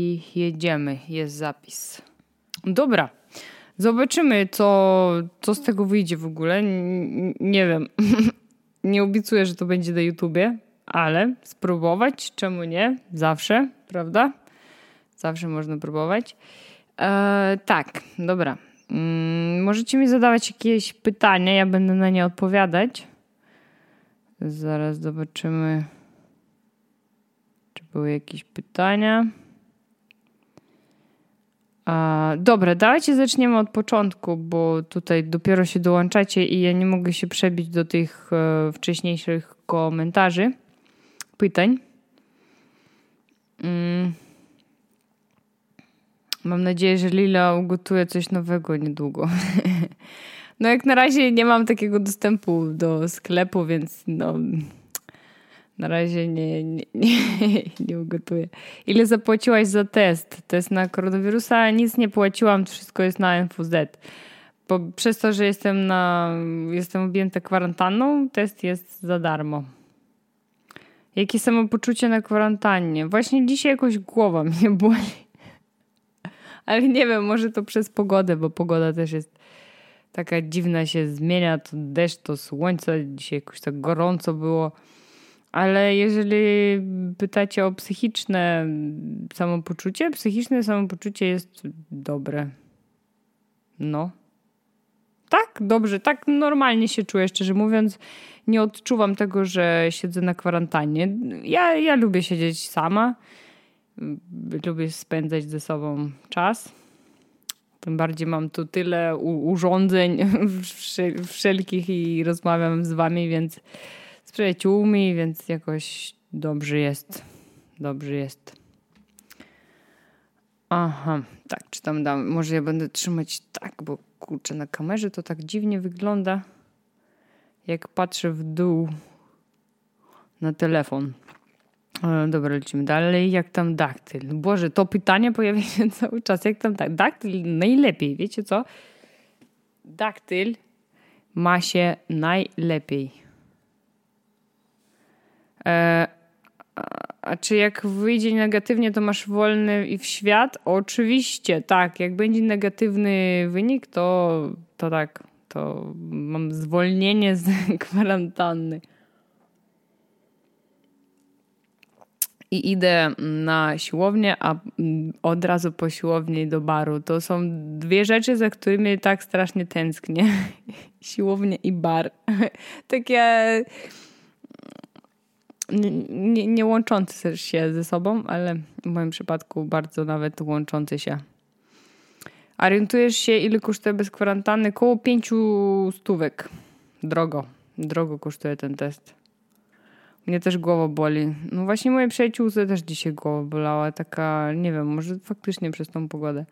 I jedziemy, jest zapis. Dobra, zobaczymy, co, co z tego wyjdzie w ogóle. N nie wiem. nie obiecuję, że to będzie na YouTubie, ale spróbować, czemu nie? Zawsze, prawda? Zawsze można próbować. E, tak, dobra. Mm, możecie mi zadawać jakieś pytania, ja będę na nie odpowiadać. Zaraz zobaczymy, czy były jakieś pytania. Dobra, dawajcie zaczniemy od początku, bo tutaj dopiero się dołączacie i ja nie mogę się przebić do tych e, wcześniejszych komentarzy, pytań. Mm. Mam nadzieję, że Lila ugotuje coś nowego niedługo. no jak na razie nie mam takiego dostępu do sklepu, więc no na razie nie, nie, nie, nie ugotuję. Ile zapłaciłaś za test? Test na koronawirusa? Nic nie płaciłam, wszystko jest na NFZ. Bo przez to, że jestem, na, jestem objęta kwarantanną, test jest za darmo. Jakie samopoczucie na kwarantannie? Właśnie dzisiaj jakoś głowa mnie boli. Ale nie wiem, może to przez pogodę, bo pogoda też jest taka dziwna, się zmienia. To deszcz, to słońce. Dzisiaj jakoś tak gorąco było. Ale jeżeli pytacie o psychiczne samopoczucie, psychiczne samopoczucie jest dobre. No. Tak, dobrze, tak normalnie się czuję, szczerze mówiąc. Nie odczuwam tego, że siedzę na kwarantannie. Ja, ja lubię siedzieć sama. Lubię spędzać ze sobą czas. Tym bardziej mam tu tyle urządzeń wszelkich i rozmawiam z wami, więc z przyjaciółmi, więc jakoś dobrze jest. Dobrze jest. Aha, tak, czy tam dam. Może ja będę trzymać tak, bo kurczę, na kamerze to tak dziwnie wygląda, jak patrzę w dół na telefon. E, dobra, lecimy dalej. Jak tam daktyl? Boże, to pytanie pojawia się cały czas. Jak tam tak? Daktyl najlepiej, wiecie co? Daktyl ma się najlepiej. E, a czy jak wyjdzie negatywnie, to masz wolny i w świat? Oczywiście, tak. Jak będzie negatywny wynik, to, to tak. To mam zwolnienie z kwarantanny. I idę na siłownię, a od razu po siłowni do baru. To są dwie rzeczy, za którymi tak strasznie tęsknię. Siłownia i bar. Takie nie, nie łączący się ze sobą, ale w moim przypadku bardzo nawet łączący się. Orientujesz się, ile kosztuje bez kwarantanny? Koło pięciu stówek. Drogo. Drogo kosztuje ten test. Mnie też głowa boli. No właśnie moje przyjaciółce też dzisiaj głowa bolała. Taka, nie wiem, może faktycznie przez tą pogodę.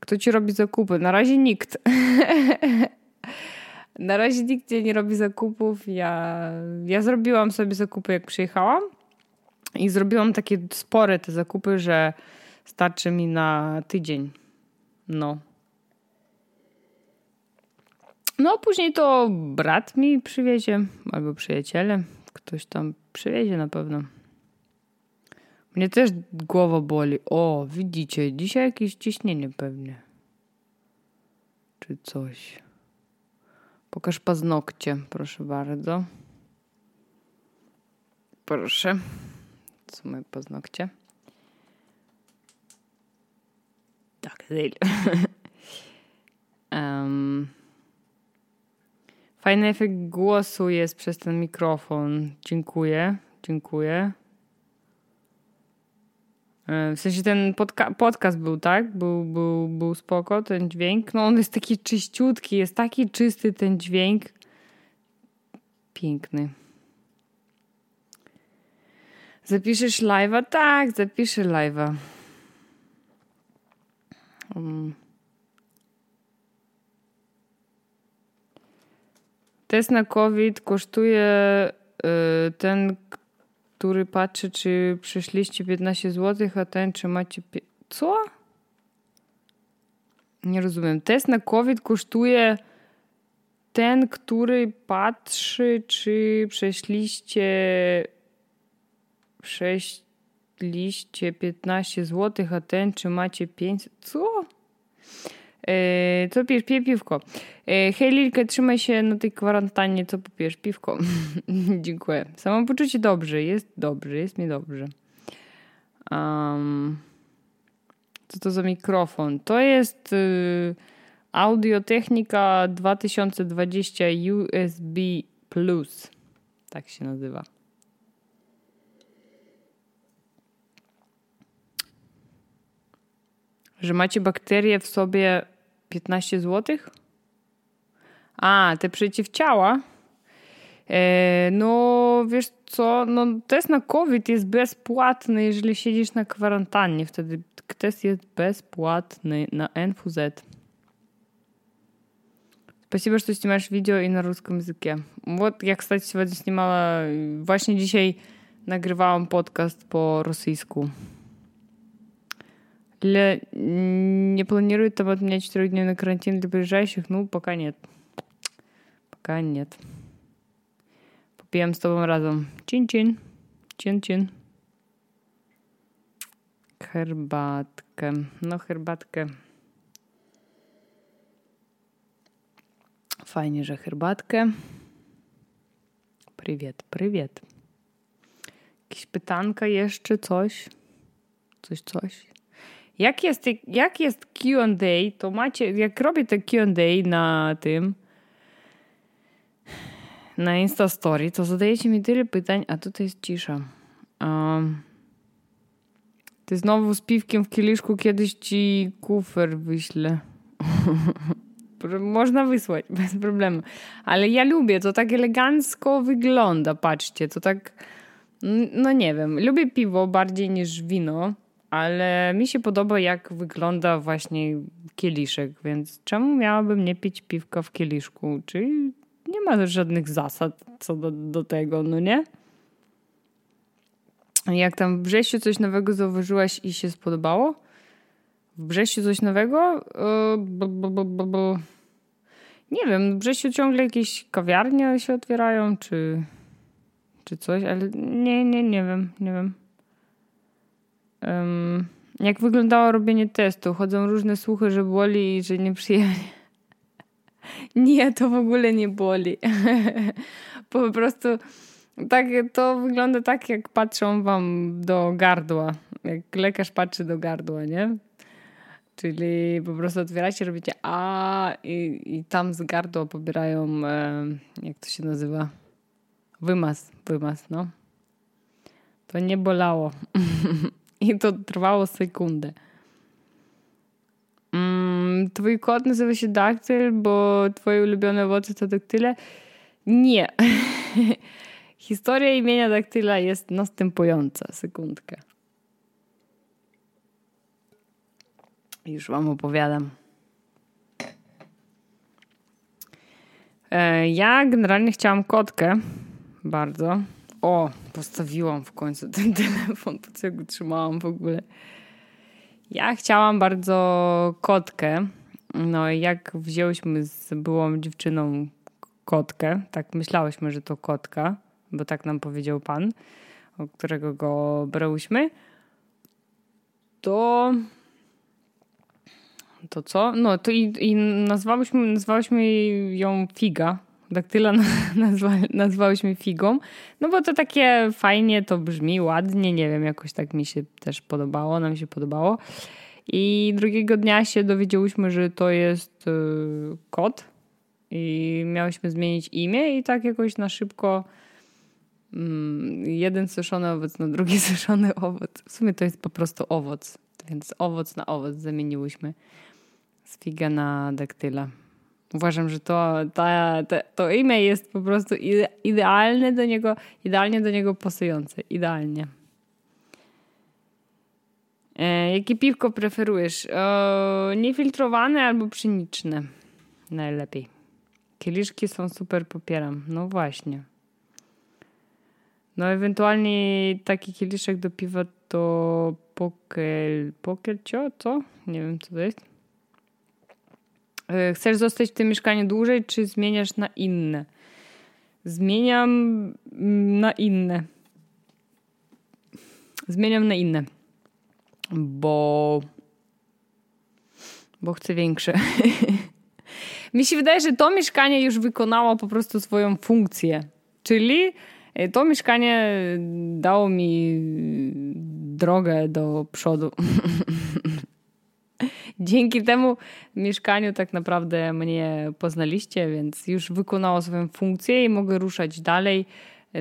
Kto ci robi zakupy? Na razie nikt. Na razie nigdzie nie robi zakupów. Ja, ja zrobiłam sobie zakupy, jak przyjechałam. I zrobiłam takie spore te zakupy, że starczy mi na tydzień. No. No, później to brat mi przywiezie, albo przyjaciele. Ktoś tam przywiezie na pewno. Mnie też głowa boli. O, widzicie, dzisiaj jakieś ciśnienie pewnie. Czy coś. Pokaż paznokcie, proszę bardzo. Proszę. Są moje paznokcie. Tak, um. Fajny efekt głosu jest przez ten mikrofon. Dziękuję, dziękuję. W sensie ten podca podcast był, tak? Był, był, był spoko, ten dźwięk. No on jest taki czyściutki, jest taki czysty ten dźwięk. Piękny. Zapiszesz live'a? Tak, zapiszę live'a. Um. Test na COVID kosztuje y, ten, który patrzy, czy przeszliście 15 zł, a ten, czy macie. Co? Nie rozumiem. Test na COVID kosztuje ten, który patrzy, czy przeszliście 6, liście 15 zł, a ten czy macie 500? Co? E, co pijesz? Piję piwko. E, hej Lilkę, trzymaj się na tej kwarantannie. Co popijesz? Piwko. Dziękuję. Samopoczucie dobrze. Jest dobrze. Jest mi dobrze. Um, co to za mikrofon? To jest y, Audiotechnika 2020 USB Plus. Tak się nazywa. Że macie bakterie w sobie 15 zł? A, te przeciwciała? E, no, wiesz co, no test na COVID jest bezpłatny, jeżeli siedzisz na kwarantannie. Wtedy test jest bezpłatny na NFZ. Спасибо, что снимаешь видео и на русском языке. Вот я, кстати, сегодня снимала... Właśnie dzisiaj nagrywałam podcast по российску. Или не планирует там от меня четырехдневный карантин для ближайших? Ну, пока нет. Пока нет. Попьем с тобой разом. Чин-чин. Чин-чин. Herbatkę. No, herbatkę. Fajnie, że herbatkę. Привет, привет. Jakieś pytanka jeszcze, coś? Coś, coś? Jak jest, jak jest Q&A, to macie, jak robię te Q&A na tym, na Instastory, to zadajecie mi tyle pytań, a tutaj jest cisza. Um, ty znowu z piwkiem w kieliszku kiedyś ci kufer wyślę. Można wysłać bez problemu. Ale ja lubię, to tak elegancko wygląda, patrzcie, to tak, no nie wiem, lubię piwo bardziej niż wino, ale mi się podoba jak wygląda właśnie kieliszek, więc czemu miałabym nie pić piwka w kieliszku? Czyli nie ma żadnych zasad co do, do tego, no nie? Jak tam w Brześciu coś nowego zauważyłaś i się spodobało? W Brześciu coś nowego? E, nie wiem, w Brześciu ciągle jakieś kawiarnie się otwierają, czy, czy coś, ale nie, nie, nie wiem, nie wiem. Jak wyglądało robienie testu? Chodzą różne słuchy, że boli i że nieprzyjemnie. nie, to w ogóle nie boli. po prostu tak, to wygląda tak, jak patrzą wam do gardła. Jak lekarz patrzy do gardła, nie? Czyli po prostu otwieracie, robicie a i, i tam z gardła pobierają, e, jak to się nazywa? Wymaz, wymaz, no. To nie bolało. I to trwało sekundę. Mm, twój kot nazywa się daktyl, bo twoje ulubione owoce to daktyle? Nie. Historia imienia daktyla jest następująca. Sekundkę. Już wam opowiadam. E, ja generalnie chciałam kotkę. Bardzo. O, postawiłam w końcu ten telefon, po co go trzymałam w ogóle. Ja chciałam bardzo kotkę. No i jak wzięłyśmy z byłą dziewczyną kotkę, tak myślałyśmy, że to kotka, bo tak nam powiedział pan, o którego go brałyśmy, to to co? No to i, i nazwałyśmy, nazwałyśmy ją Figa. Daktyla nazwa, nazwałyśmy Figą. No bo to takie fajnie to brzmi, ładnie, nie wiem, jakoś tak mi się też podobało, nam się podobało. I drugiego dnia się dowiedziałyśmy, że to jest y, kot i miałyśmy zmienić imię i tak jakoś na szybko mm, jeden suszony owoc na drugi suszony owoc. W sumie to jest po prostu owoc, więc owoc na owoc zamieniłyśmy z figa na daktyla. Uważam, że to, ta, ta, to imię jest po prostu idealne do niego, idealnie do niego pasujące. Idealnie. E, jakie piwko preferujesz? E, niefiltrowane albo pszeniczne? Najlepiej. Kieliszki są super, popieram. No właśnie. No ewentualnie taki kieliszek do piwa to pokel... Pokelcio? Co? Nie wiem, co to jest. E, chcesz zostać w tym mieszkaniu dłużej, czy zmieniasz na inne? Zmieniam na inne. Zmieniam na inne. Bo bo chcę większe. Mi się wydaje, że to mieszkanie już wykonało po prostu swoją funkcję. Czyli e, to mieszkanie dało mi drogę do przodu. Dzięki temu mieszkaniu tak naprawdę mnie poznaliście, więc już wykonało swoją funkcję i mogę ruszać dalej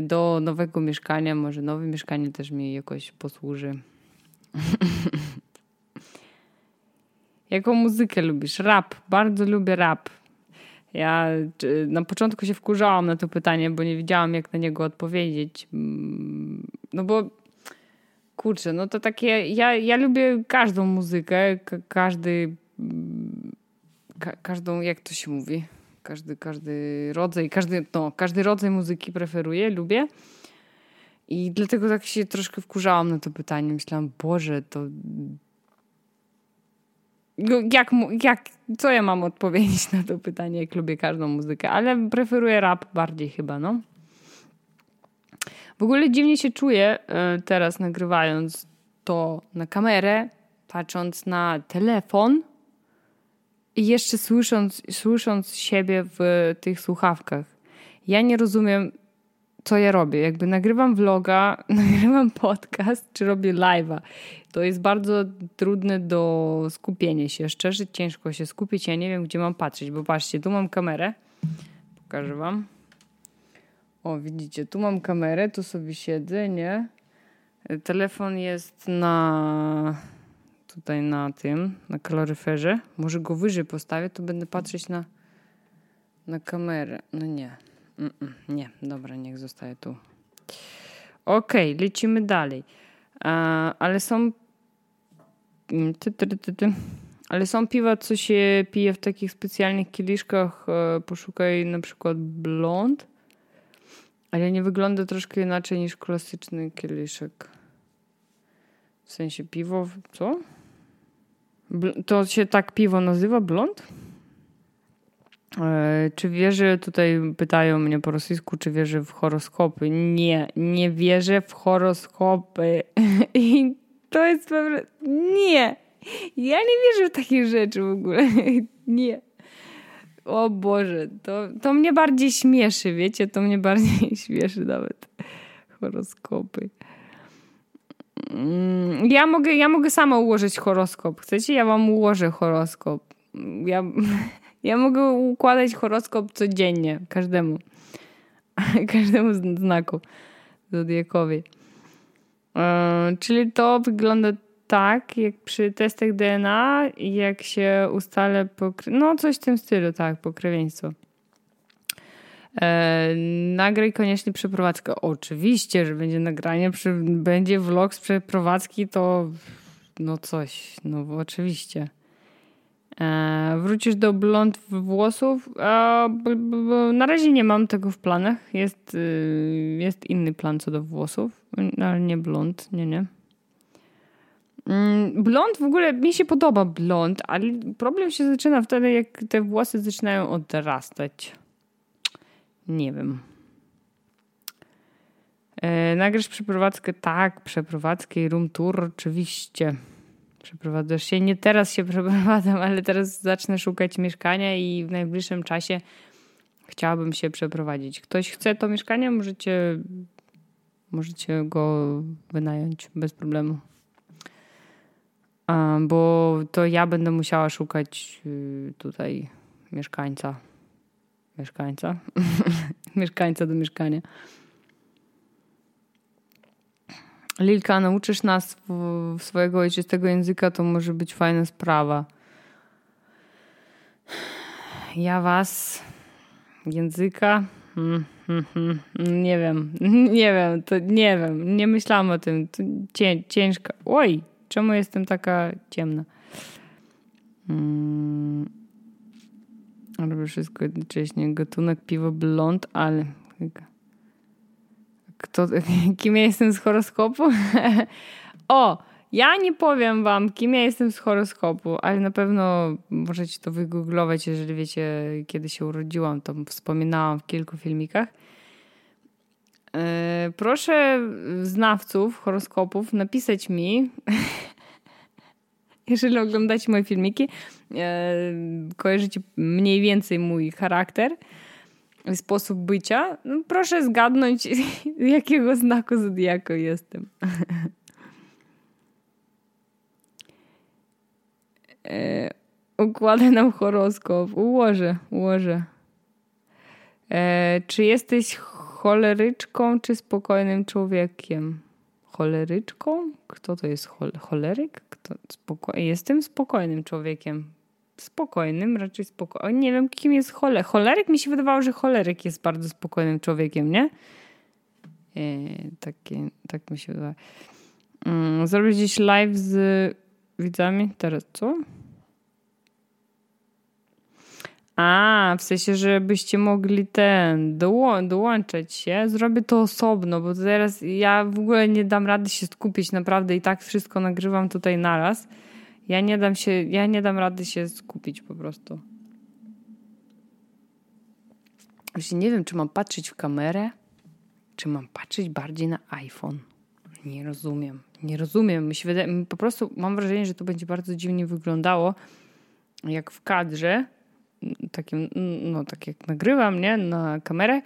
do nowego mieszkania. Może nowe mieszkanie też mi jakoś posłuży. Jaką muzykę lubisz? Rap. Bardzo lubię rap. Ja na początku się wkurzałam na to pytanie, bo nie wiedziałam, jak na niego odpowiedzieć. Mm, no bo kurczę, no to takie. Ja, ja lubię każdą muzykę, każdy. Mm, ka każdą, jak to się mówi? Każdy, każdy rodzaj, każdy, no, każdy rodzaj muzyki preferuję, lubię. I dlatego tak się troszkę wkurzałam na to pytanie. Myślałam, Boże, to jak, jak, co ja mam odpowiedzieć na to pytanie, jak lubię każdą muzykę, ale preferuję rap bardziej chyba, no. W ogóle dziwnie się czuję e, teraz nagrywając to na kamerę, patrząc na telefon i jeszcze słysząc, słysząc siebie w tych słuchawkach. Ja nie rozumiem, co ja robię. Jakby nagrywam vloga, nagrywam podcast, czy robię live'a. To jest bardzo trudne do skupienia się. Szczerze, ciężko się skupić. Ja nie wiem, gdzie mam patrzeć, bo patrzcie, tu mam kamerę. Pokażę wam. O, widzicie, tu mam kamerę, tu sobie siedzę, nie? Telefon jest na tutaj na tym, na kaloryferze. Może go wyżej postawię, to będę patrzeć na, na kamerę. No nie. Mm -mm, nie, dobra, niech zostaje tu. Okej, okay, lecimy dalej. ale są. Mm, ty, ty, ty, ty. Ale są piwa, co się pije w takich specjalnych kieliszkach. E, poszukaj na przykład blond. Ale nie wygląda troszkę inaczej niż klasyczny kieliszek. W sensie piwo, co? To się tak piwo nazywa? Blond? E, czy wierzę, tutaj pytają mnie po rosyjsku, czy wierzę w horoskopy? Nie, nie wierzę w horoskopy. I to jest pewne. Nie! Ja nie wierzę w takie rzeczy w ogóle. Nie. O Boże, to, to mnie bardziej śmieszy, wiecie? To mnie bardziej śmieszy nawet. Horoskopy. Mm, ja mogę, ja mogę sama ułożyć horoskop. Chcecie? Ja wam ułożę horoskop. Ja, ja mogę układać horoskop codziennie, każdemu. każdemu znaku zodiakowi. E, czyli to wygląda tak, jak przy testach DNA, jak się ustale pokry... no coś w tym stylu, tak, pokrewieństwo. E, nagraj koniecznie przeprowadzkę. Oczywiście, że będzie nagranie, przy... będzie vlog z przeprowadzki, to no coś, no oczywiście. E, wrócisz do blond włosów? E, na razie nie mam tego w planach. Jest, y, jest inny plan co do włosów, ale nie blond, nie, nie. Mm, blond w ogóle mi się podoba blond, ale problem się zaczyna wtedy, jak te włosy zaczynają odrastać. Nie wiem. E, nagrasz przeprowadzkę? Tak, przeprowadzkę i room tour oczywiście. Przeprowadzasz się. Nie teraz się przeprowadzam, ale teraz zacznę szukać mieszkania i w najbliższym czasie chciałabym się przeprowadzić. Ktoś chce to mieszkanie, możecie, możecie go wynająć bez problemu. Bo to ja będę musiała szukać y, tutaj mieszkańca. Mieszkańca? mieszkańca do mieszkania. Lilka, nauczysz nas swojego ojczystego języka, to może być fajna sprawa. Ja was języka hmm, hmm, hmm, nie wiem, nie wiem, to nie wiem, nie myślałam o tym. To cię, ciężka. Oj, czemu jestem taka ciemna? Hmm. Robię wszystko jednocześnie. Gatunek piwo blond, ale kto, kim ja jestem z horoskopu? o, ja nie powiem wam, kim ja jestem z horoskopu, ale na pewno możecie to wygooglować, jeżeli wiecie, kiedy się urodziłam. To wspominałam w kilku filmikach. E, proszę znawców horoskopów napisać mi, jeżeli oglądacie moje filmiki, e, kojarzycie mniej więcej mój charakter, sposób bycia, no proszę zgadnąć, jakiego znaku zodiaku jestem. E, układę nam horoskop. Ułożę, ułożę. czy jesteś choleryczką czy spokojnym człowiekiem? Choleryczką? Kto to jest chol choleryk? Kto? Spoko Jestem spokojnym człowiekiem. Spokojnym, raczej spokojnym. Nie wiem, kim jest choleryk. Choleryk mi się wydawało, że choleryk jest bardzo spokojnym człowiekiem, nie? E, takie, tak mi się wydaje. Mm, zrobić dziś live z widzami. Teraz co? A, w sensie, żebyście mogli ten doło dołączać się. Zrobię to osobno, bo teraz ja w ogóle nie dam rady się skupić naprawdę i tak wszystko nagrywam tutaj naraz. Ja nie dam się, ja nie dam rady się skupić po prostu. Właśnie nie wiem, czy mam patrzeć w kamerę, czy mam patrzeć bardziej na iPhone. Nie rozumiem. Nie rozumiem. Mi się wydaje, po prostu mam wrażenie, że to będzie bardzo dziwnie wyglądało, jak w kadrze takim, no tak jak nagrywam, nie, na kamerę,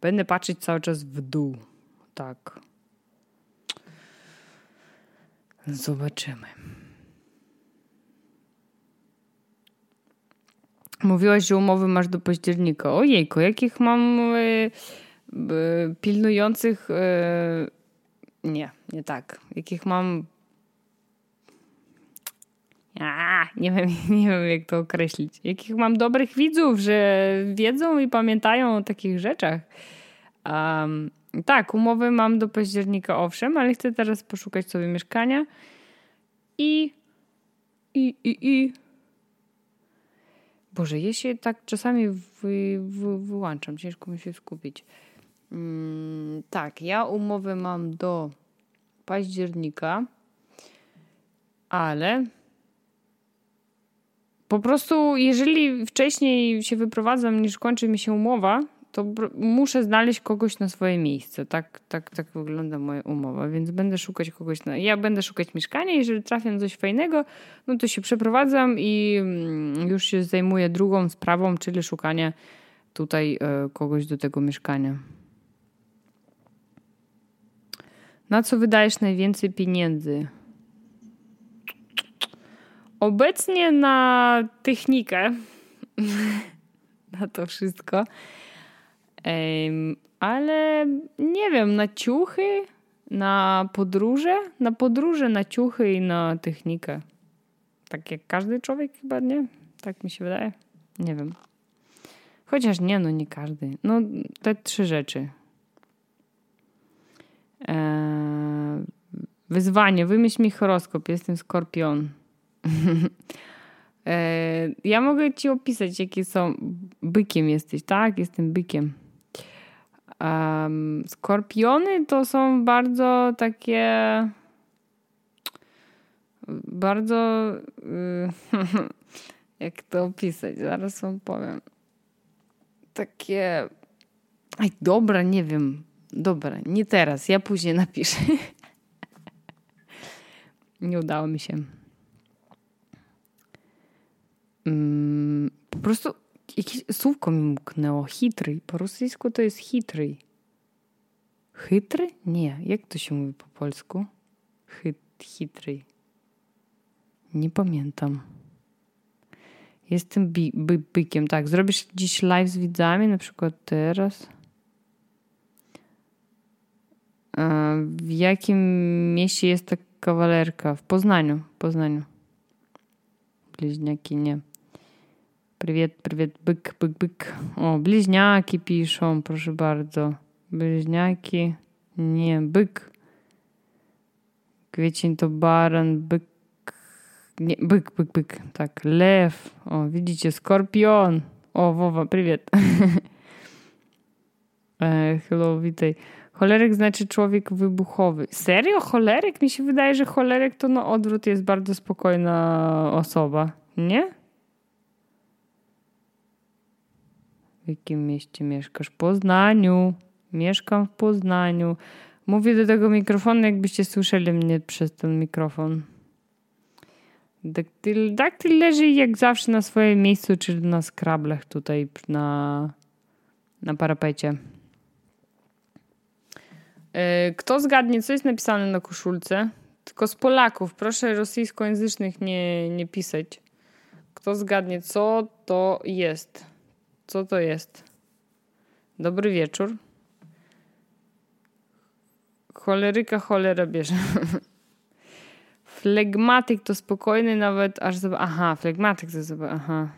będę patrzeć cały czas w dół. Tak. Zobaczymy. Mówiłaś, że umowy masz do października. Ojejku, jakich mam y, y, pilnujących. Y, nie, nie tak. Jakich mam a, nie wiem, nie wiem, jak to określić. Jakich mam dobrych widzów, że wiedzą i pamiętają o takich rzeczach. Um, tak, umowy mam do października, owszem, ale chcę teraz poszukać sobie mieszkania i. I, i, i. Boże, ja się tak czasami wy, wy, wyłączam, ciężko mi się skupić. Mm, tak, ja umowę mam do października, ale po prostu, jeżeli wcześniej się wyprowadzam niż kończy mi się umowa, to muszę znaleźć kogoś na swoje miejsce. Tak, tak, tak wygląda moja umowa, więc będę szukać kogoś. Na... Ja będę szukać mieszkania, jeżeli trafię na coś fajnego, no to się przeprowadzam i mm, już się zajmuję drugą sprawą, czyli szukanie tutaj e, kogoś do tego mieszkania. Na co wydajesz najwięcej pieniędzy? Obecnie na technikę, na to wszystko, ale nie wiem, na ciuchy, na podróże, na podróże, na ciuchy i na technikę. Tak jak każdy człowiek chyba, nie? Tak mi się wydaje. Nie wiem. Chociaż nie, no nie każdy. No te trzy rzeczy. Eee, wyzwanie. Wymyśl mi horoskop. Jestem skorpion. E, ja mogę ci opisać, jakie są. Bykiem jesteś, tak? Jestem bykiem. Um, skorpiony to są bardzo takie. Bardzo. Y, jak to opisać? Zaraz wam powiem. Takie. Aj, dobra, nie wiem. Dobra, nie teraz. Ja później napiszę. nie udało mi się. Mm, po prostu jakieś słówko mi mknęło. Hitry. Po rosyjsku to jest hitry. Chytry? Nie. Jak to się mówi po polsku? Chyt, hitry. Nie pamiętam. Jestem bi, by, bykiem. Tak, zrobisz dziś live z widzami, na przykład teraz. A w jakim mieście jest ta kawalerka? W Poznaniu. W Poznaniu. Bliźniaki nie. Привет, привет, byk, byk, byk. O, bliźniaki piszą, proszę bardzo. Bliźniaki. Nie, byk. Kwiecień to baran, byk. Nie, byk, byk, byk. Tak, lew. O, widzicie, skorpion. O, Wowa, привет. e, hello, witaj. Choleryk znaczy człowiek wybuchowy. Serio? Choleryk? Mi się wydaje, że choleryk to na odwrót jest bardzo spokojna osoba. Nie? Jakim mieście mieszkasz? Poznaniu. Mieszkam w Poznaniu. Mówię do tego mikrofonu, jakbyście słyszeli mnie przez ten mikrofon. Daktyl, daktyl leży jak zawsze na swoim miejscu, czyli na skrablach tutaj na, na parapecie. E, kto zgadnie, co jest napisane na koszulce? Tylko z Polaków. Proszę rosyjskojęzycznych nie, nie pisać. Kto zgadnie, co to jest? Co to jest? Dobry wieczór. Choleryka cholera bierze. Flegmatyk to spokojny nawet aż zob- Aha, flegmatyk to zob- Aha.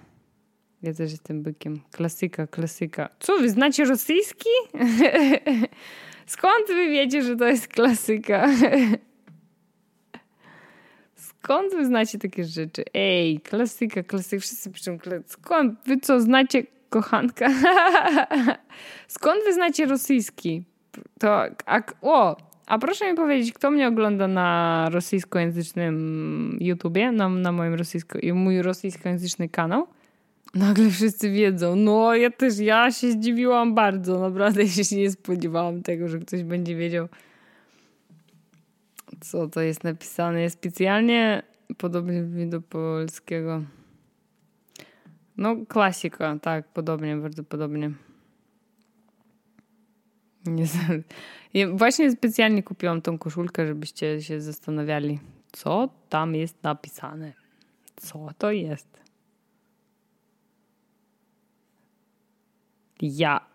Ja też jestem bykiem. Klasyka, klasyka. Co, wy znacie rosyjski? Skąd wy wiecie, że to jest klasyka? Skąd wy znacie takie rzeczy? Ej, klasyka, klasyka. Wszyscy piszą klasyka. Skąd? Wy co, znacie kochanka? Skąd wy znacie rosyjski? To, a, o, a proszę mi powiedzieć, kto mnie ogląda na rosyjskojęzycznym YouTubie, na, na moim rosyjsko, mój rosyjskojęzyczny kanał? Nagle wszyscy wiedzą. No, ja też, ja się zdziwiłam bardzo. Naprawdę się nie spodziewałam tego, że ktoś będzie wiedział, co to jest napisane. Jest specjalnie podobnie do polskiego. No, klasika, tak, podobnie, bardzo podobnie. Nie, właśnie specjalnie kupiłam tą koszulkę, żebyście się zastanawiali, co tam jest napisane. Co to jest? Ja.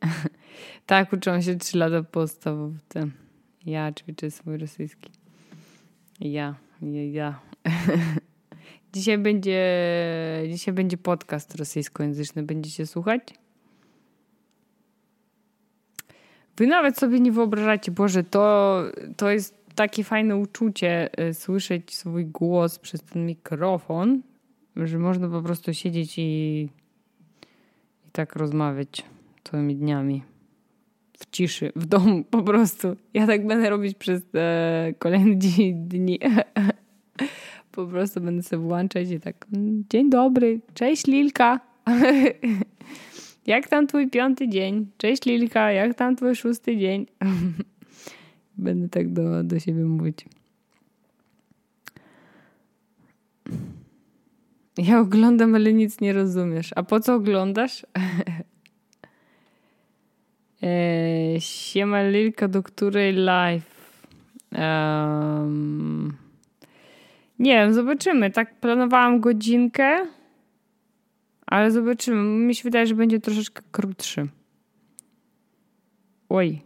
tak, uczyłam się 3 lata podstawówce. Ja ćwiczę swój rosyjski. Ja, ja, ja. dzisiaj będzie, dzisiaj będzie podcast rosyjskojęzyczny. Będziecie słuchać? Wy nawet sobie nie wyobrażacie, Boże, to, to jest takie fajne uczucie y, słyszeć swój głos przez ten mikrofon, że można po prostu siedzieć i i tak rozmawiać całymi dniami. W ciszy, w domu po prostu. Ja tak będę robić przez e, kolejne dni. Po prostu będę sobie włączać i tak mm, dzień dobry, cześć Lilka. jak tam twój piąty dzień? Cześć Lilka, jak tam twój szósty dzień? będę tak do, do siebie mówić. Ja oglądam, ale nic nie rozumiesz. A po co oglądasz? e, siema Lilka, do której live? Um, nie wiem, zobaczymy. Tak planowałam godzinkę, ale zobaczymy. Mi się wydaje, że będzie troszeczkę krótszy. Oj,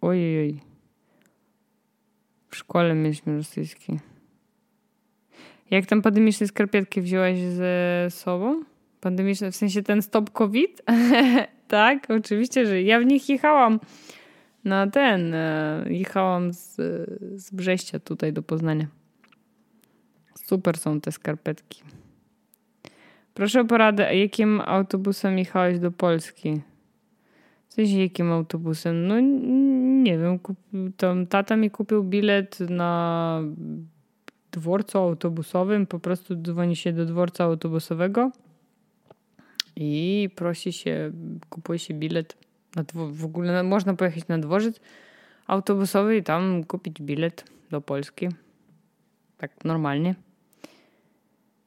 oj, oj. W szkole mieliśmy rosyjski. Jak tam pandemiczne skarpetki wziąłeś ze sobą? Pandemiczne, w sensie ten stop COVID? tak, oczywiście, że ja w nich jechałam na ten, e, jechałam z, z Brześcia tutaj do Poznania. Super są te skarpetki. Proszę o poradę, jakim autobusem jechałeś do Polski? W sensie jakim autobusem? No nie wiem, kup, tam tata mi kupił bilet na dworcu autobusowym, po prostu dzwoni się do dworca autobusowego i prosi się, kupuje się bilet. Na w ogóle można pojechać na dworzec autobusowy i tam kupić bilet do Polski. Tak normalnie.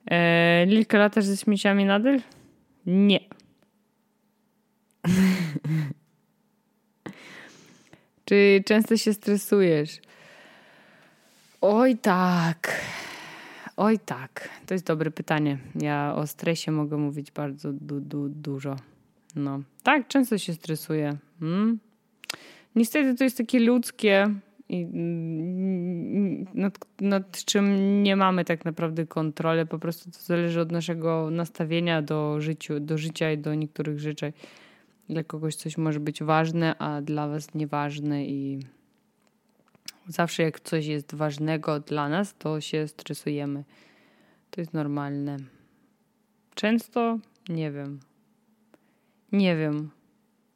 Eee, Lilka latasz ze śmieciami nadal? Nie. Czy często się stresujesz? Oj tak. Oj tak. To jest dobre pytanie. Ja o stresie mogę mówić bardzo du, du, dużo. No. Tak, często się stresuję. Hmm? Niestety to jest takie ludzkie i nad, nad czym nie mamy tak naprawdę kontroli. Po prostu to zależy od naszego nastawienia do, życiu, do życia i do niektórych rzeczy. Dla kogoś coś może być ważne, a dla was nieważne i Zawsze jak coś jest ważnego dla nas, to się stresujemy. To jest normalne. Często? Nie wiem. Nie wiem.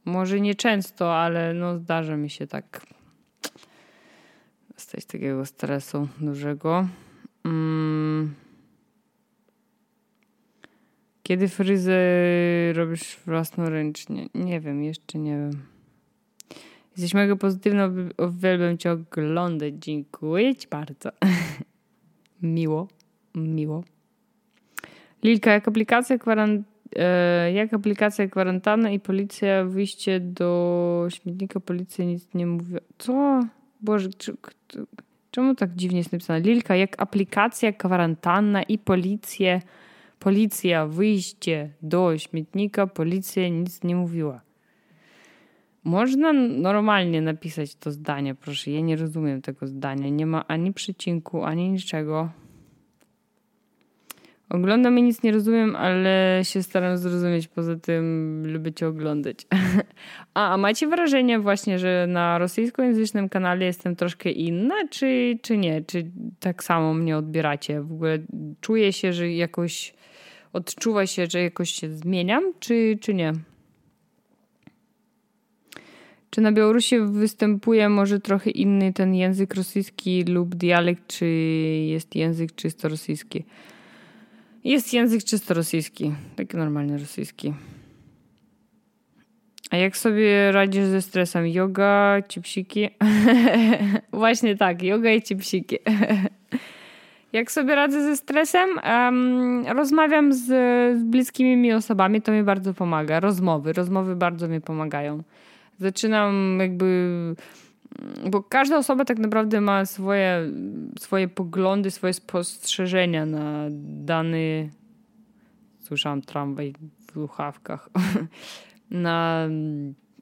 Może nie często, ale no zdarza mi się tak dostać takiego stresu dużego. Mm. Kiedy fryzę robisz własnoręcznie? Nie wiem, jeszcze nie wiem. Jesteś mega pozytywna, uwielbiam Cię oglądać. Dziękuję Ci bardzo. miło, miło. Lilka, jak aplikacja kwarant e, jak aplikacja kwarantanna i policja wyjście do śmietnika, policja nic nie mówi. Co? Boże, czy, czemu tak dziwnie jest napisane? Lilka, jak aplikacja kwarantanna i policję, policja wyjście do śmietnika, policja nic nie mówiła. Można normalnie napisać to zdanie, proszę. Ja nie rozumiem tego zdania. Nie ma ani przecinku, ani niczego. Oglądam i nic nie rozumiem, ale się staram zrozumieć. Poza tym lubię cię oglądać. a, a macie wrażenie właśnie, że na rosyjskojęzycznym kanale jestem troszkę inna, czy, czy nie? Czy tak samo mnie odbieracie? W ogóle czuję się, że jakoś odczuwa się, że jakoś się zmieniam, czy, czy nie? Czy na Białorusi występuje może trochę inny ten język rosyjski lub dialekt, czy jest język czysto rosyjski? Jest język czysto rosyjski, taki normalny rosyjski. A jak sobie radzisz ze stresem? Yoga, cipsiki? Właśnie tak, yoga i cipsiki. jak sobie radzę ze stresem? Um, rozmawiam z, z bliskimi mi osobami, to mi bardzo pomaga. Rozmowy, rozmowy bardzo mi pomagają. Zaczynam jakby bo każda osoba tak naprawdę ma swoje, swoje poglądy, swoje spostrzeżenia na dany. Słyszałam tramwaj w słuchawkach. na,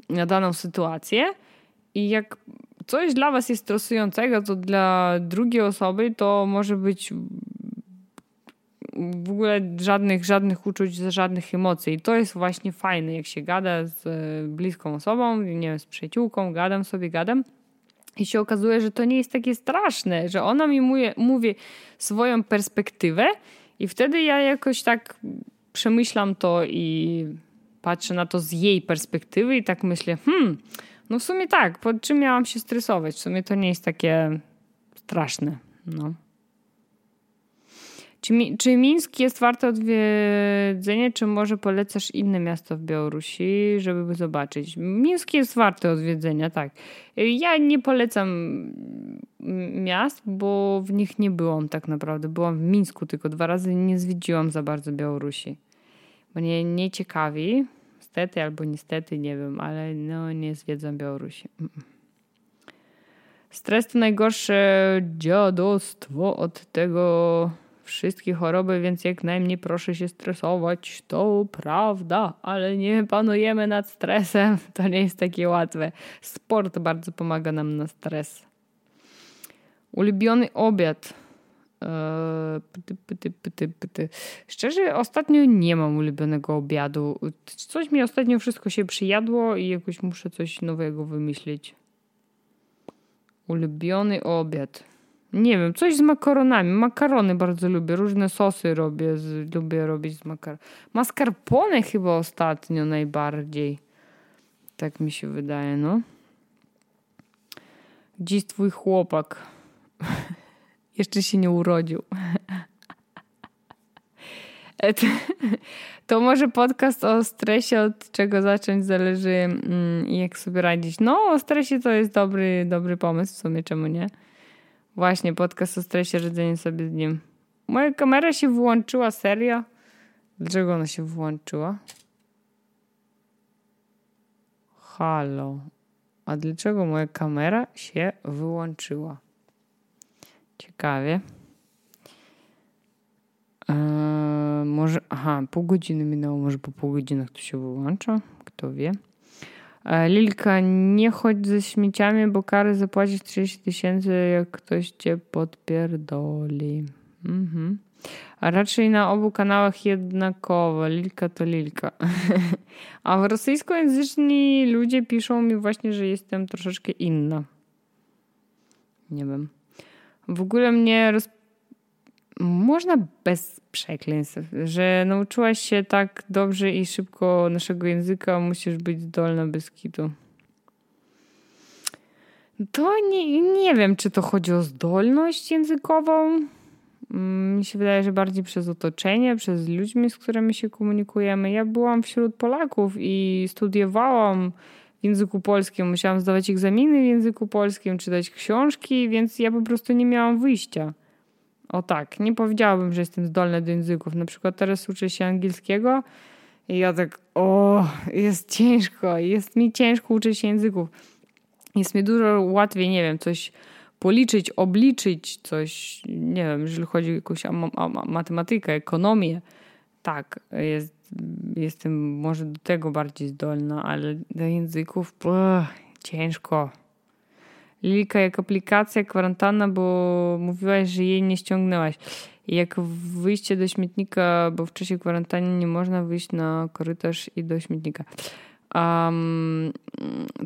na daną sytuację. I jak coś dla Was jest stresującego, to dla drugiej osoby to może być w ogóle żadnych, żadnych uczuć, żadnych emocji. I to jest właśnie fajne, jak się gada z bliską osobą, nie wiem, z przyjaciółką, gadam sobie, gadam i się okazuje, że to nie jest takie straszne, że ona mi mówi, mówi swoją perspektywę, i wtedy ja jakoś tak przemyślam to i patrzę na to z jej perspektywy, i tak myślę, hmm, no w sumie tak, pod czym miałam się stresować? W sumie to nie jest takie straszne. No. Czy, czy Mińsk jest warte odwiedzenia, czy może polecasz inne miasto w Białorusi, żeby zobaczyć? Mińsk jest warte odwiedzenia, tak. Ja nie polecam miast, bo w nich nie byłam tak naprawdę. Byłam w Mińsku tylko dwa razy, nie zwiedziłam za bardzo Białorusi. Mnie nie ciekawi, niestety albo niestety, nie wiem, ale no nie zwiedzam Białorusi. Stres to najgorsze dziadostwo od tego wszystkie choroby, więc jak najmniej proszę się stresować. To prawda, ale nie panujemy nad stresem. To nie jest takie łatwe. Sport bardzo pomaga nam na stres. Ulubiony obiad. Eee, pyty, pyty, pyty, pyty. Szczerze, ostatnio nie mam ulubionego obiadu. Coś mi ostatnio wszystko się przyjadło i jakoś muszę coś nowego wymyślić. Ulubiony obiad. Nie wiem, coś z makaronami. Makarony bardzo lubię. Różne sosy robię. Z, lubię robić z makaron. Mascarpone chyba ostatnio najbardziej. Tak mi się wydaje, no. Dziś twój chłopak. Jeszcze się nie urodził. To może podcast o stresie, od czego zacząć, zależy mm, jak sobie radzić. No, o stresie to jest dobry, dobry pomysł w sumie, czemu nie? Właśnie, podcast o stresie, radzenie sobie z nim. Moja kamera się wyłączyła, serio? Dlaczego ona się wyłączyła? Halo. A dlaczego moja kamera się wyłączyła? Ciekawie. Eee, może, aha, pół godziny minęło, może po pół godzinach to się wyłącza, kto wie. E, Lilka, nie chodź ze śmieciami, bo kary zapłacisz 30 tysięcy, jak ktoś cię podpierdoli. Mhm. A raczej na obu kanałach jednakowo. Lilka to Lilka. A w rosyjskojęzyczni ludzie piszą mi właśnie, że jestem troszeczkę inna. Nie wiem. W ogóle mnie roz można bez przekleństw, że nauczyłaś się tak dobrze i szybko naszego języka, musisz być zdolna bez kitu. To nie, nie wiem, czy to chodzi o zdolność językową. Mm, mi się wydaje, że bardziej przez otoczenie, przez ludźmi, z którymi się komunikujemy. Ja byłam wśród Polaków i studiowałam w języku polskim. Musiałam zdawać egzaminy w języku polskim, czytać książki, więc ja po prostu nie miałam wyjścia. O tak, nie powiedziałabym, że jestem zdolna do języków. Na przykład teraz uczę się angielskiego i ja tak, o, jest ciężko, jest mi ciężko uczyć się języków. Jest mi dużo łatwiej, nie wiem, coś policzyć, obliczyć coś, nie wiem, jeżeli chodzi o jakąś matematykę, ekonomię. Tak, jest, jestem może do tego bardziej zdolna, ale do języków uch, ciężko. Lilka, jak aplikacja kwarantanna, bo mówiłaś, że jej nie ściągnęłaś. Jak wyjście do śmietnika, bo w czasie kwarantanny nie można wyjść na korytarz i do śmietnika. Um,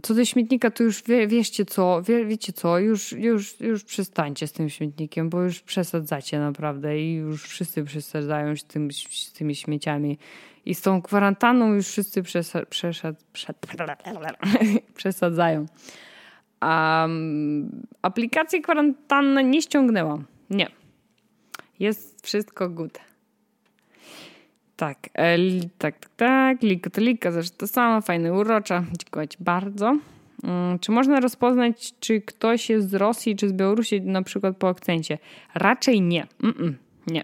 co do śmietnika, to już wie, co, wie, wiecie co, już, już, już przestańcie z tym śmietnikiem, bo już przesadzacie naprawdę i już wszyscy przesadzają z, tym, z tymi śmieciami. I z tą kwarantanną już wszyscy przesad, przesad, przed, przesadzają. Um, aplikację kwarantanny nie ściągnęłam. Nie. Jest wszystko good. Tak, e, tak, tak, tak. Lika to lika, zresztą to samo, fajne, urocza. Dziękuję Ci bardzo. Um, czy można rozpoznać, czy ktoś jest z Rosji, czy z Białorusi, na przykład po akcencie? Raczej nie. Mm -mm, nie.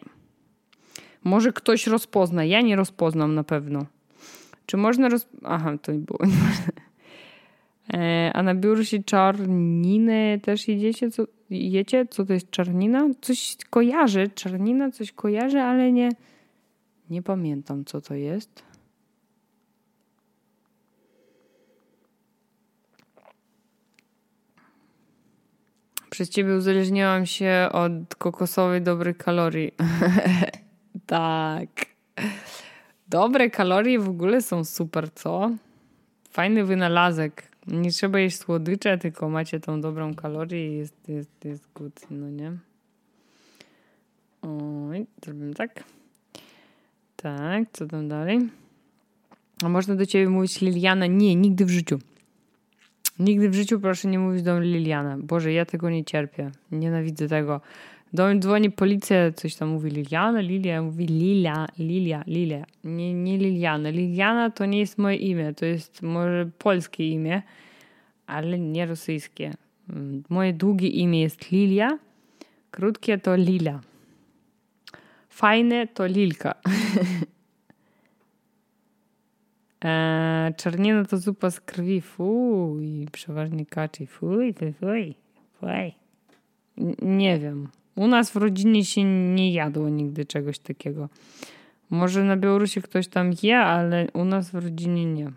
Może ktoś rozpozna. Ja nie rozpoznam na pewno. Czy można roz... Aha, to nie było. E, a na Białorusi czarniny też jedziecie? Co, jecie? Co to jest czarnina? Coś kojarzy. Czarnina coś kojarzy, ale nie... Nie pamiętam, co to jest. Przez ciebie uzależniłam się od kokosowej dobrych kalorii. tak. Dobre kalorie w ogóle są super, co? Fajny wynalazek. Nie trzeba jeść słodycze, tylko macie tą dobrą kalorię i jest, jest, jest good, no nie? Oj, zrobimy tak. Tak, co tam dalej? A można do ciebie mówić Liliana? Nie, nigdy w życiu. Nigdy w życiu proszę nie mówić do Liliana. Boże, ja tego nie cierpię. Nienawidzę tego. Do mnie dzwoni policja, coś tam mówi Liliana, Lilia, mówi Lilia, Lilia, Lilia. Nie, nie Liliana. Liliana to nie jest moje imię, to jest może polskie imię, ale nie rosyjskie. Moje długie imię jest Lilia, krótkie to Lila. Fajne to Lilka. e, czarnina to zupa z krwi. Fuj, przeważnie kaczy. Fuj, fuj, fuj. fuj. Nie wiem. U nas w rodzinie się nie jadło nigdy czegoś takiego. Może na Białorusi ktoś tam je, ale u nas w rodzinie nie.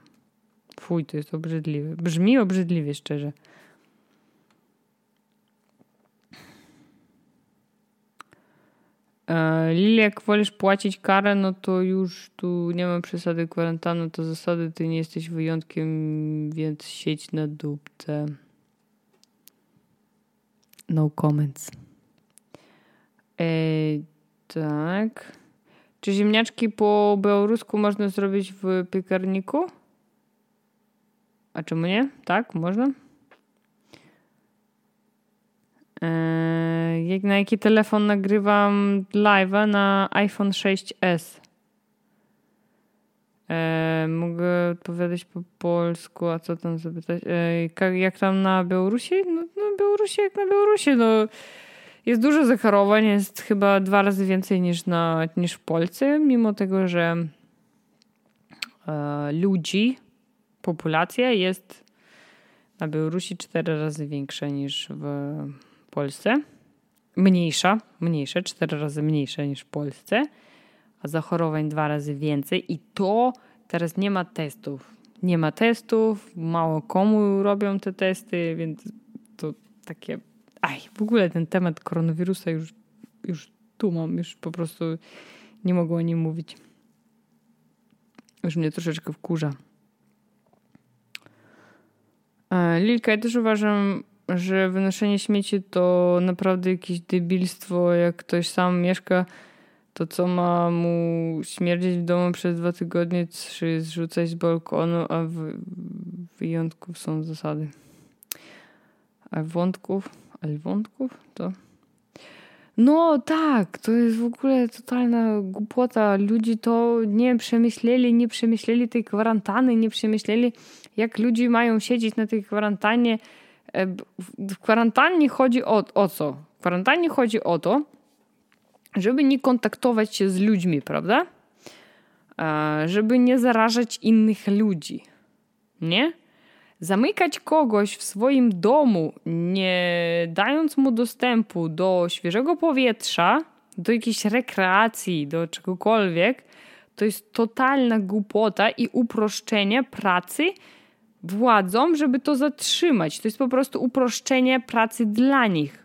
Fuj, to jest obrzydliwe. Brzmi obrzydliwie, szczerze. E, Lili, jak wolisz płacić karę, no to już tu nie ma przesady kwarantanny, to zasady ty nie jesteś wyjątkiem, więc sieć na dupce. No comments. Ej, tak. Czy ziemniaczki po białorusku można zrobić w piekarniku? A czemu nie? Tak, można. Jak na jaki telefon nagrywam live'a na iPhone 6s. Eee, mogę odpowiadać po polsku, a co tam zapytać? Eee, jak tam na Białorusi? No, na Białorusi jak na Białorusi. No, jest dużo zachorowań, jest chyba dwa razy więcej niż, na, niż w Polsce, mimo tego, że e, ludzi, populacja jest na Białorusi cztery razy większa niż w Polsce. Mniejsza, mniejsze, cztery razy mniejsze niż w Polsce, a zachorowań dwa razy więcej i to teraz nie ma testów. Nie ma testów, mało komu robią te testy, więc to takie. Aj, w ogóle ten temat koronawirusa już, już tu mam, już po prostu nie mogę o nim mówić. Już mnie troszeczkę wkurza. E, Lilka, ja też uważam, że wynoszenie śmieci to naprawdę jakieś debilstwo. Jak ktoś sam mieszka, to co ma mu śmierdzieć w domu przez dwa tygodnie, czy zrzucać z balkonu, a w, wyjątków są zasady. A wątków, ale wątków to. No tak, to jest w ogóle totalna głupota. Ludzie to nie przemyśleli, nie przemyśleli tej kwarantanny, nie przemyśleli, jak ludzie mają siedzieć na tej kwarantannie. E, w kwarantannie chodzi o, o co? W kwarantannie chodzi o to, żeby nie kontaktować się z ludźmi, prawda? E, żeby nie zarażać innych ludzi. Nie? Zamykać kogoś w swoim domu, nie dając mu dostępu do świeżego powietrza, do jakiejś rekreacji, do czegokolwiek, to jest totalna głupota i uproszczenie pracy władzom, żeby to zatrzymać. To jest po prostu uproszczenie pracy dla nich.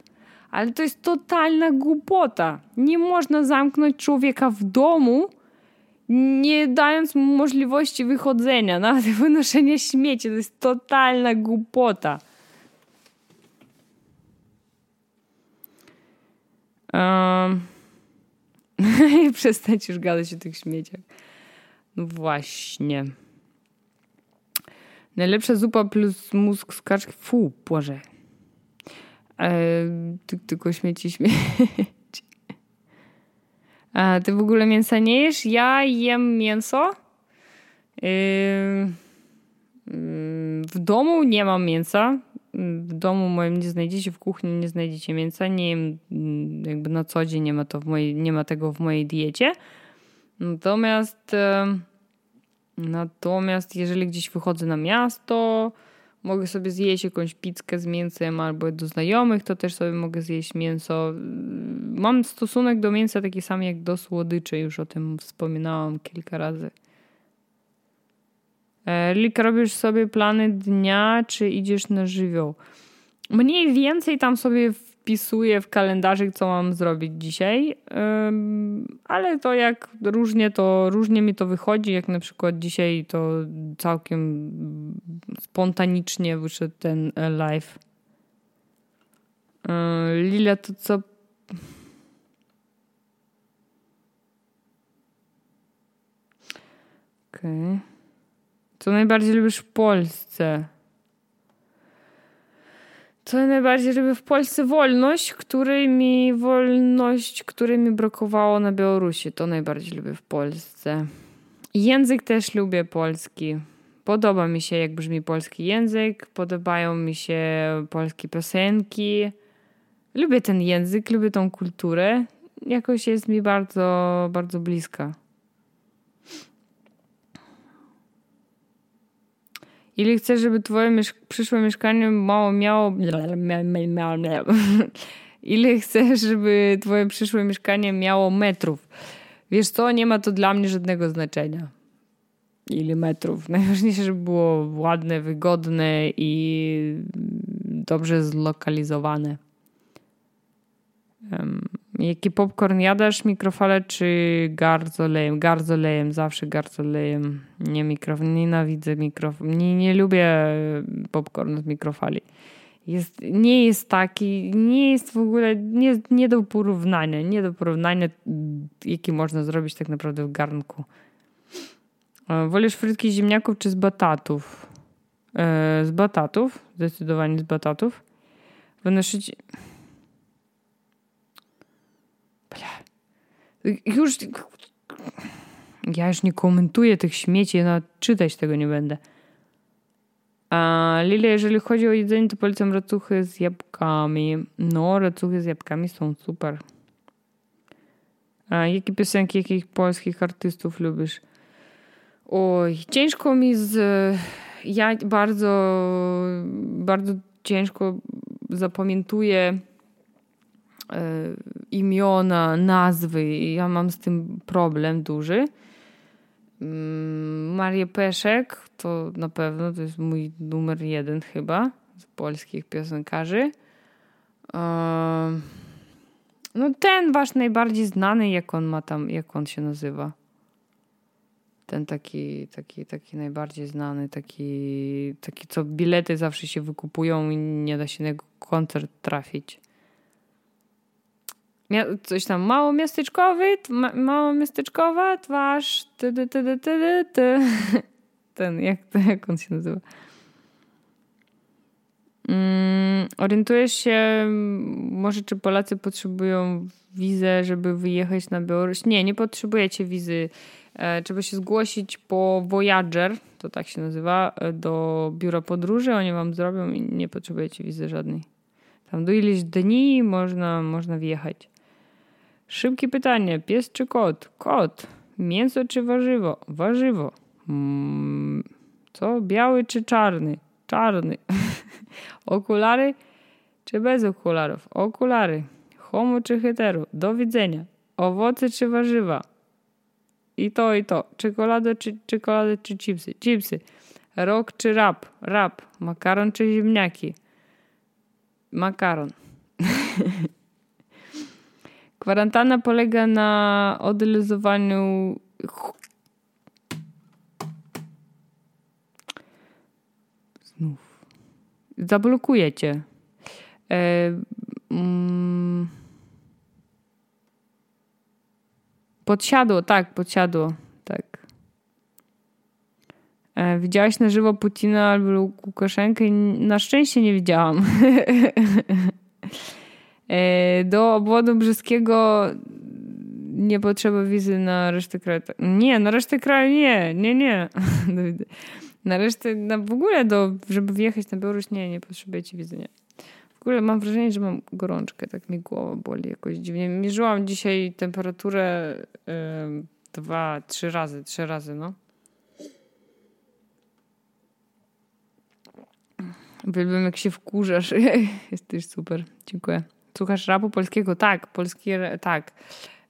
Ale to jest totalna głupota. Nie można zamknąć człowieka w domu, nie dając mu możliwości wychodzenia, nawet wynoszenia śmieci. To jest totalna głupota. Um. Przestać już gadać o tych śmieciach. No właśnie. Najlepsza zupa plus mózg z kaczki. Fu, Boże. E, ty, tylko śmieci, śmieci. A ty w ogóle mięsa nie jesz? Ja jem mięso. W domu nie mam mięsa. W domu moim nie znajdziecie, w kuchni nie znajdziecie mięsa. Nie jem mm, jakby na co dzień, nie ma, to w mojej, nie ma tego w mojej diecie. Natomiast, natomiast jeżeli gdzieś wychodzę na miasto, mogę sobie zjeść jakąś pizzkę z mięsem albo do znajomych, to też sobie mogę zjeść mięso. Mam stosunek do mięsa taki sam jak do słodyczy, już o tym wspominałam kilka razy. E, Lik, robisz sobie plany dnia, czy idziesz na żywioł? Mniej więcej tam sobie wpisuję w kalendarzyk, co mam zrobić dzisiaj, ale to jak różnie to, różnie mi to wychodzi, jak na przykład dzisiaj to całkiem spontanicznie wyszedł ten e, live. E, Lila, to co... Okej. Okay. Co najbardziej lubisz w Polsce? Co najbardziej lubię w Polsce wolność, której mi wolność, której mi brakowało na Białorusi. To najbardziej lubię w Polsce. Język też lubię polski. Podoba mi się, jak brzmi polski język, podobają mi się polskie piosenki. Lubię ten język, lubię tą kulturę. Jakoś jest mi bardzo, bardzo bliska. Ile chcesz, żeby twoje miesz przyszłe mieszkanie mało miało... Ile chcesz, żeby twoje przyszłe mieszkanie miało metrów? Wiesz co, nie ma to dla mnie żadnego znaczenia. Ile metrów. Najważniejsze, żeby było ładne, wygodne i dobrze zlokalizowane. Um, jaki popcorn jadasz? Mikrofale czy garzolejem? Garzolejem, zawsze garzolejem. Nie mikrofon, nienawidzę mikrofon. Nie, nie lubię popcorn z mikrofali. Jest, nie jest taki, nie jest w ogóle, nie, nie do porównania, nie do porównania, jaki można zrobić tak naprawdę w garnku. E, wolisz frytki z ziemniaków czy z batatów? E, z batatów, zdecydowanie z batatów. Wynosić... Już. Ja już nie komentuję tych śmieci, no czytać tego nie będę. A Lili, jeżeli chodzi o jedzenie, to polecam racuchy z jabłkami. No, racuchy z jabłkami są super. A jakie piosenki, jakich polskich artystów lubisz? Oj, ciężko mi z. Ja bardzo, bardzo ciężko zapamiętuję imiona, nazwy. Ja mam z tym problem duży. Mm, Marię Peszek to na pewno to jest mój numer jeden chyba z polskich piosenkarzy. E, no ten wasz najbardziej znany, jak on ma tam, jak on się nazywa. Ten taki, taki, taki najbardziej znany, taki, taki co bilety zawsze się wykupują i nie da się na jego koncert trafić coś tam mało miasteczkowy, mało miasteczkowa twarz, ty, ty, ty, ty, ty, ty. ten, jak, jak on się nazywa? Mm, orientujesz się, może czy Polacy potrzebują wizę, żeby wyjechać na Białoruś? Nie, nie potrzebujecie wizy. E, trzeba się zgłosić po Voyager, to tak się nazywa, e, do biura podróży. Oni wam zrobią i nie potrzebujecie wizy żadnej. Tam do ileś dni można, można wjechać. Szybkie pytanie. Pies czy kot? Kot. Mięso czy warzywo? Warzywo. Mm, co? Biały czy czarny? Czarny. Okulary czy bez okularów? Okulary. Homo czy hetero? Do widzenia. Owoce czy warzywa? I to, i to. Czekolada czy, czekolada czy chipsy? Chipsy. Rok czy rap? Rap. Makaron czy ziemniaki? Makaron. Kwarantanna polega na odluzowaniu znów. Zablokujecie. Mm, podsiadło, tak, podsiadło. Tak. E, widziałaś na żywo Putina albo Łukaszenkę? Na szczęście nie widziałam. e, do obwodu brzeskiego nie potrzeba wizy na resztę kraju. Nie, na resztę kraju nie, nie, nie. Na resztę, na w ogóle, do, żeby wjechać na Białoruś, nie, nie potrzebujecie wizy, nie. W ogóle mam wrażenie, że mam gorączkę, tak mi głowa boli jakoś dziwnie. Mierzyłam dzisiaj temperaturę dwa, trzy razy, trzy razy, no. Uwielbiam, jak się wkurzasz. Jesteś super. Dziękuję. Słuchasz rapu polskiego? Tak. Polskie, tak.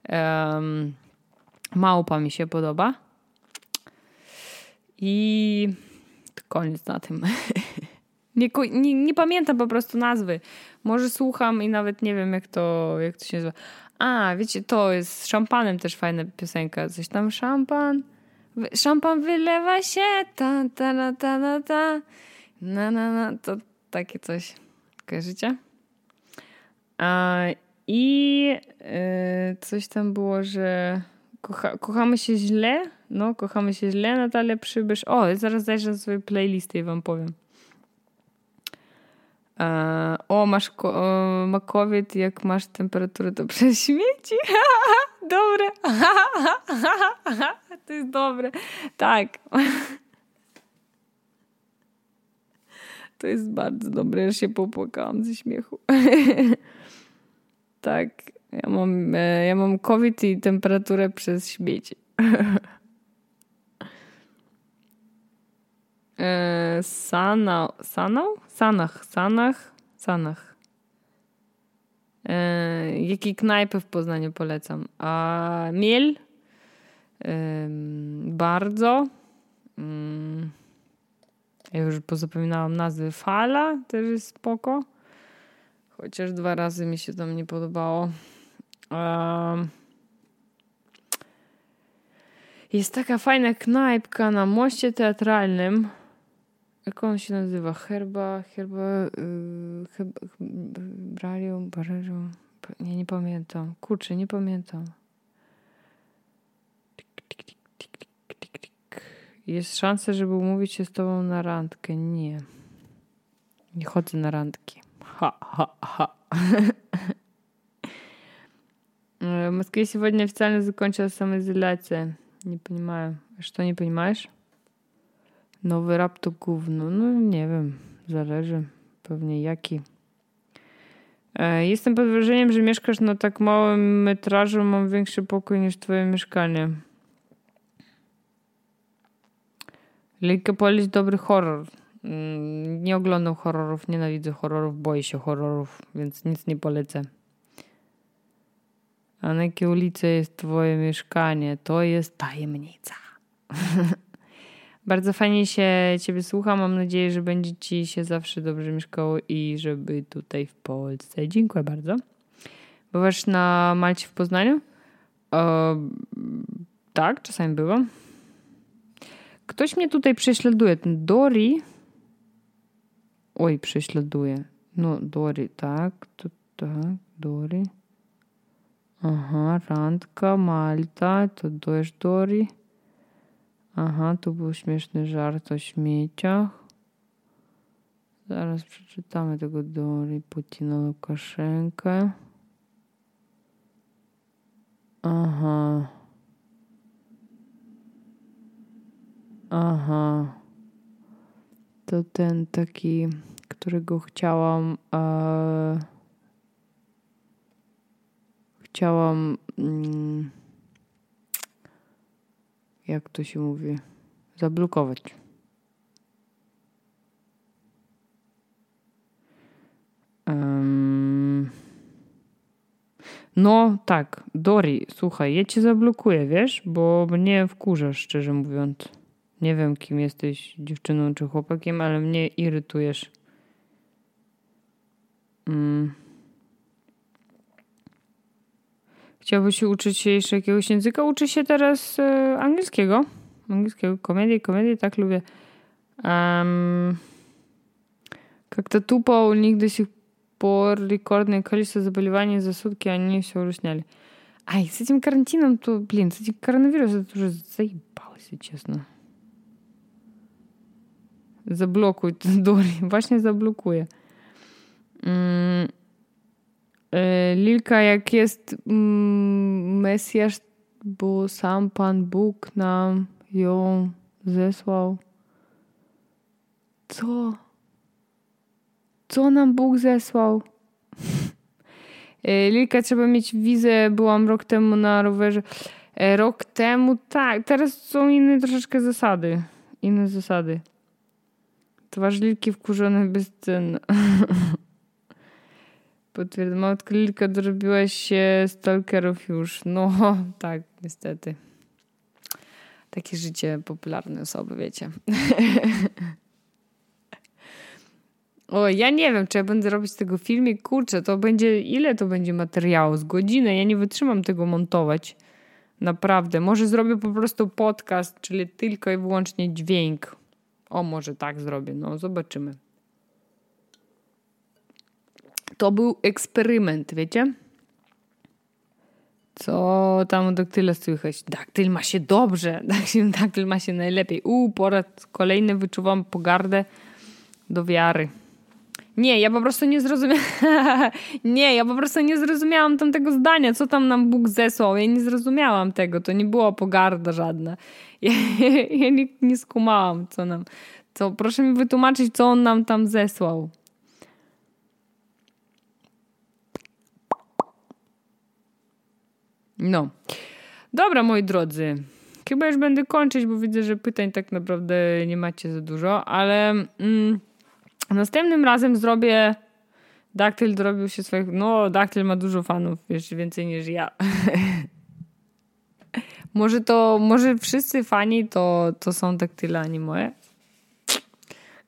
Um, małpa mi się podoba. I koniec na tym. nie, nie, nie, pamiętam po prostu nazwy. Może słucham i nawet nie wiem, jak to, jak to się nazywa. A, wiecie, to jest z szampanem też fajna piosenka. Coś tam szampan. Szampan wylewa się. Ta, ta, ta, ta, ta. Na, na, na. To takie coś. Kojarzycie? I y, coś tam było, że kocha, kochamy się źle no, kochamy się źle, Natalia Przybysz. O, zaraz zajrzę swoje playlisty i wam powiem. E, o, masz makowiec, jak masz temperaturę, to przez śmieci. dobre. to jest dobre. Tak. to jest bardzo dobre, że się popłakałam ze śmiechu. Tak. Ja mam, e, ja mam COVID i temperaturę przez śmieci. E, Sana, Sanał? Sanach, Sanach, Sanach. E, jakie knajpy w Poznaniu polecam? A Miel? E, bardzo. Mm, ja już pozapominałam nazwy. Fala też jest spoko. Chociaż dwa razy mi się tam nie podobało. Um, jest taka fajna knajpka na moście teatralnym jak on się nazywa? Herba, herba, yy, chyba, bralium. Nie, nie pamiętam. Kurczę, nie pamiętam. Jest szansa, żeby umówić się z tobą na randkę. Nie. Nie chodzę na randki. Ha. В Москве сегодня официально закончилась самоизоляция. Не понимаю. Что не понимаешь? To gówno. No nie wiem, zależy pewnie jaki. E, jestem pod wrażeniem, że mieszkasz na tak małym metrażu, mam większy pokój niż twoje mieszkanie. Lejka poleć dobry horror. Mm, nie oglądam horrorów, nienawidzę horrorów, boję się horrorów, więc nic nie polecę. A na jakiej ulicy jest twoje mieszkanie? To jest tajemnica. Bardzo fajnie się Ciebie słucha. Mam nadzieję, że będzie Ci się zawsze dobrze mieszkało i żeby tutaj w Polsce. Dziękuję bardzo. Bywasz na Malcie w Poznaniu? E, tak, czasami byłam. Ktoś mnie tutaj prześladuje. Ten Dori. Oj, prześladuje. No, Dori, tak, to tak, Dori. Aha, randka, Malta, to też Dori. Aha, tu był śmieszny żart o śmieciach. Zaraz przeczytamy tego Dory Putina Łukaszenkę. Aha. Aha. To ten taki, którego chciałam. E, chciałam. Mm, jak to się mówi? Zablokować. No tak, Dori, słuchaj, ja cię zablokuję, wiesz, bo mnie wkurzasz, szczerze mówiąc. Nie wiem, kim jesteś, dziewczyną czy chłopakiem, ale mnie irytujesz. Mm. Chciałbyś się uczyć się jeszcze jakiegoś języka? Uczy się teraz e, angielskiego. Angielskiego, komedii, komedii, tak lubię. Um, как-то тупо у них до сих пор рекордное количество заболеваний за сутки, они все уже сняли. Ай, с этим карантином, то, блин, с этим коронавирусом это уже заебалось, если честно. Zablokuj Dori. Właśnie zablokuje. Mm. Lilka, jak jest mm, Mesjasz, bo sam Pan Bóg nam ją zesłał. Co? Co nam Bóg zesłał? Lilka, trzeba mieć wizę. Byłam rok temu na rowerze. Rok temu, tak. Teraz są inne troszeczkę zasady. Inne zasady. Twarz Lilki wkurzone bezcenna. Potwierdzam. Matka Lilka, dorobiłaś się stalkerów już. No, tak, niestety. Takie życie popularnej osoby, wiecie. o, ja nie wiem, czy ja będę robić tego filmik. Kurczę, to będzie, ile to będzie materiału? Z godziny? Ja nie wytrzymam tego montować. Naprawdę. Może zrobię po prostu podcast, czyli tylko i wyłącznie dźwięk. O, może tak zrobię. No, zobaczymy. To był eksperyment, wiecie? Co tam u daktyla słychać? Daktyl ma się dobrze. Daktyl ma się najlepiej. U, po raz kolejny wyczuwam pogardę do wiary. Nie, ja po prostu nie zrozumiałam. nie, ja po prostu nie zrozumiałam tamtego zdania, co tam nam Bóg zesłał. Ja nie zrozumiałam tego. To nie była pogarda żadna. Ja, ja nie, nie skumałam, co nam. Co, proszę mi wytłumaczyć, co on nam tam zesłał. No. Dobra, moi drodzy. Chyba już będę kończyć, bo widzę, że pytań tak naprawdę nie macie za dużo, ale mm, następnym razem zrobię. Daktyl dorobił się swoich. No, Daktyl ma dużo fanów, jeszcze więcej niż ja. może to, może wszyscy fani to, to są daktyle, a nie moje.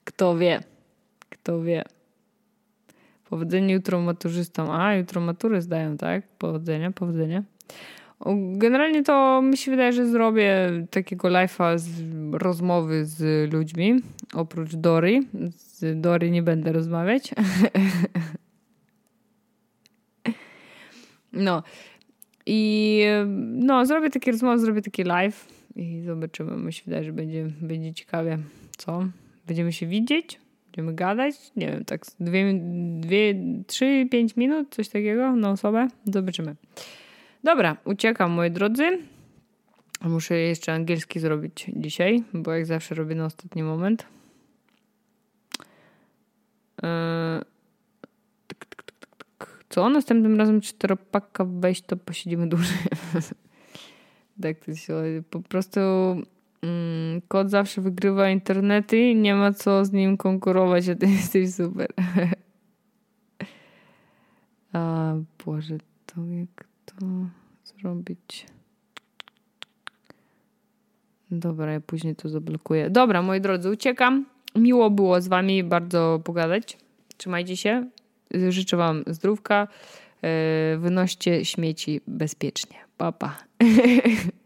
Kto wie? Kto wie? Powodzenie jutro maturzystom. A, jutro matury zdają, tak? Powodzenia, powodzenia. Generalnie to mi się wydaje, że zrobię takiego live'a z rozmowy z ludźmi. Oprócz Dory. Z Dory nie będę rozmawiać. no. I no, zrobię takie rozmowy, zrobię taki live i zobaczymy. Mi się wydaje, że będzie, będzie ciekawie. Co? Będziemy się widzieć? Będziemy gadać? Nie wiem, tak dwie, dwie trzy, pięć minut, coś takiego na osobę? Zobaczymy. Dobra, uciekam moi drodzy. Muszę jeszcze angielski zrobić dzisiaj, bo jak zawsze robię na ostatni moment. Eee, co? Następnym razem czteropaka wejść, to posiedzimy dłużej. tak to się Po prostu mm, zawsze wygrywa internety nie ma co z nim konkurować, a ty jesteś super. a Boże, to jak to zrobić. Dobra, ja później to zablokuję. Dobra, moi drodzy, uciekam. Miło było z wami bardzo pogadać. Trzymajcie się. Życzę wam zdrówka. E, wynoście śmieci bezpiecznie. Pa, pa.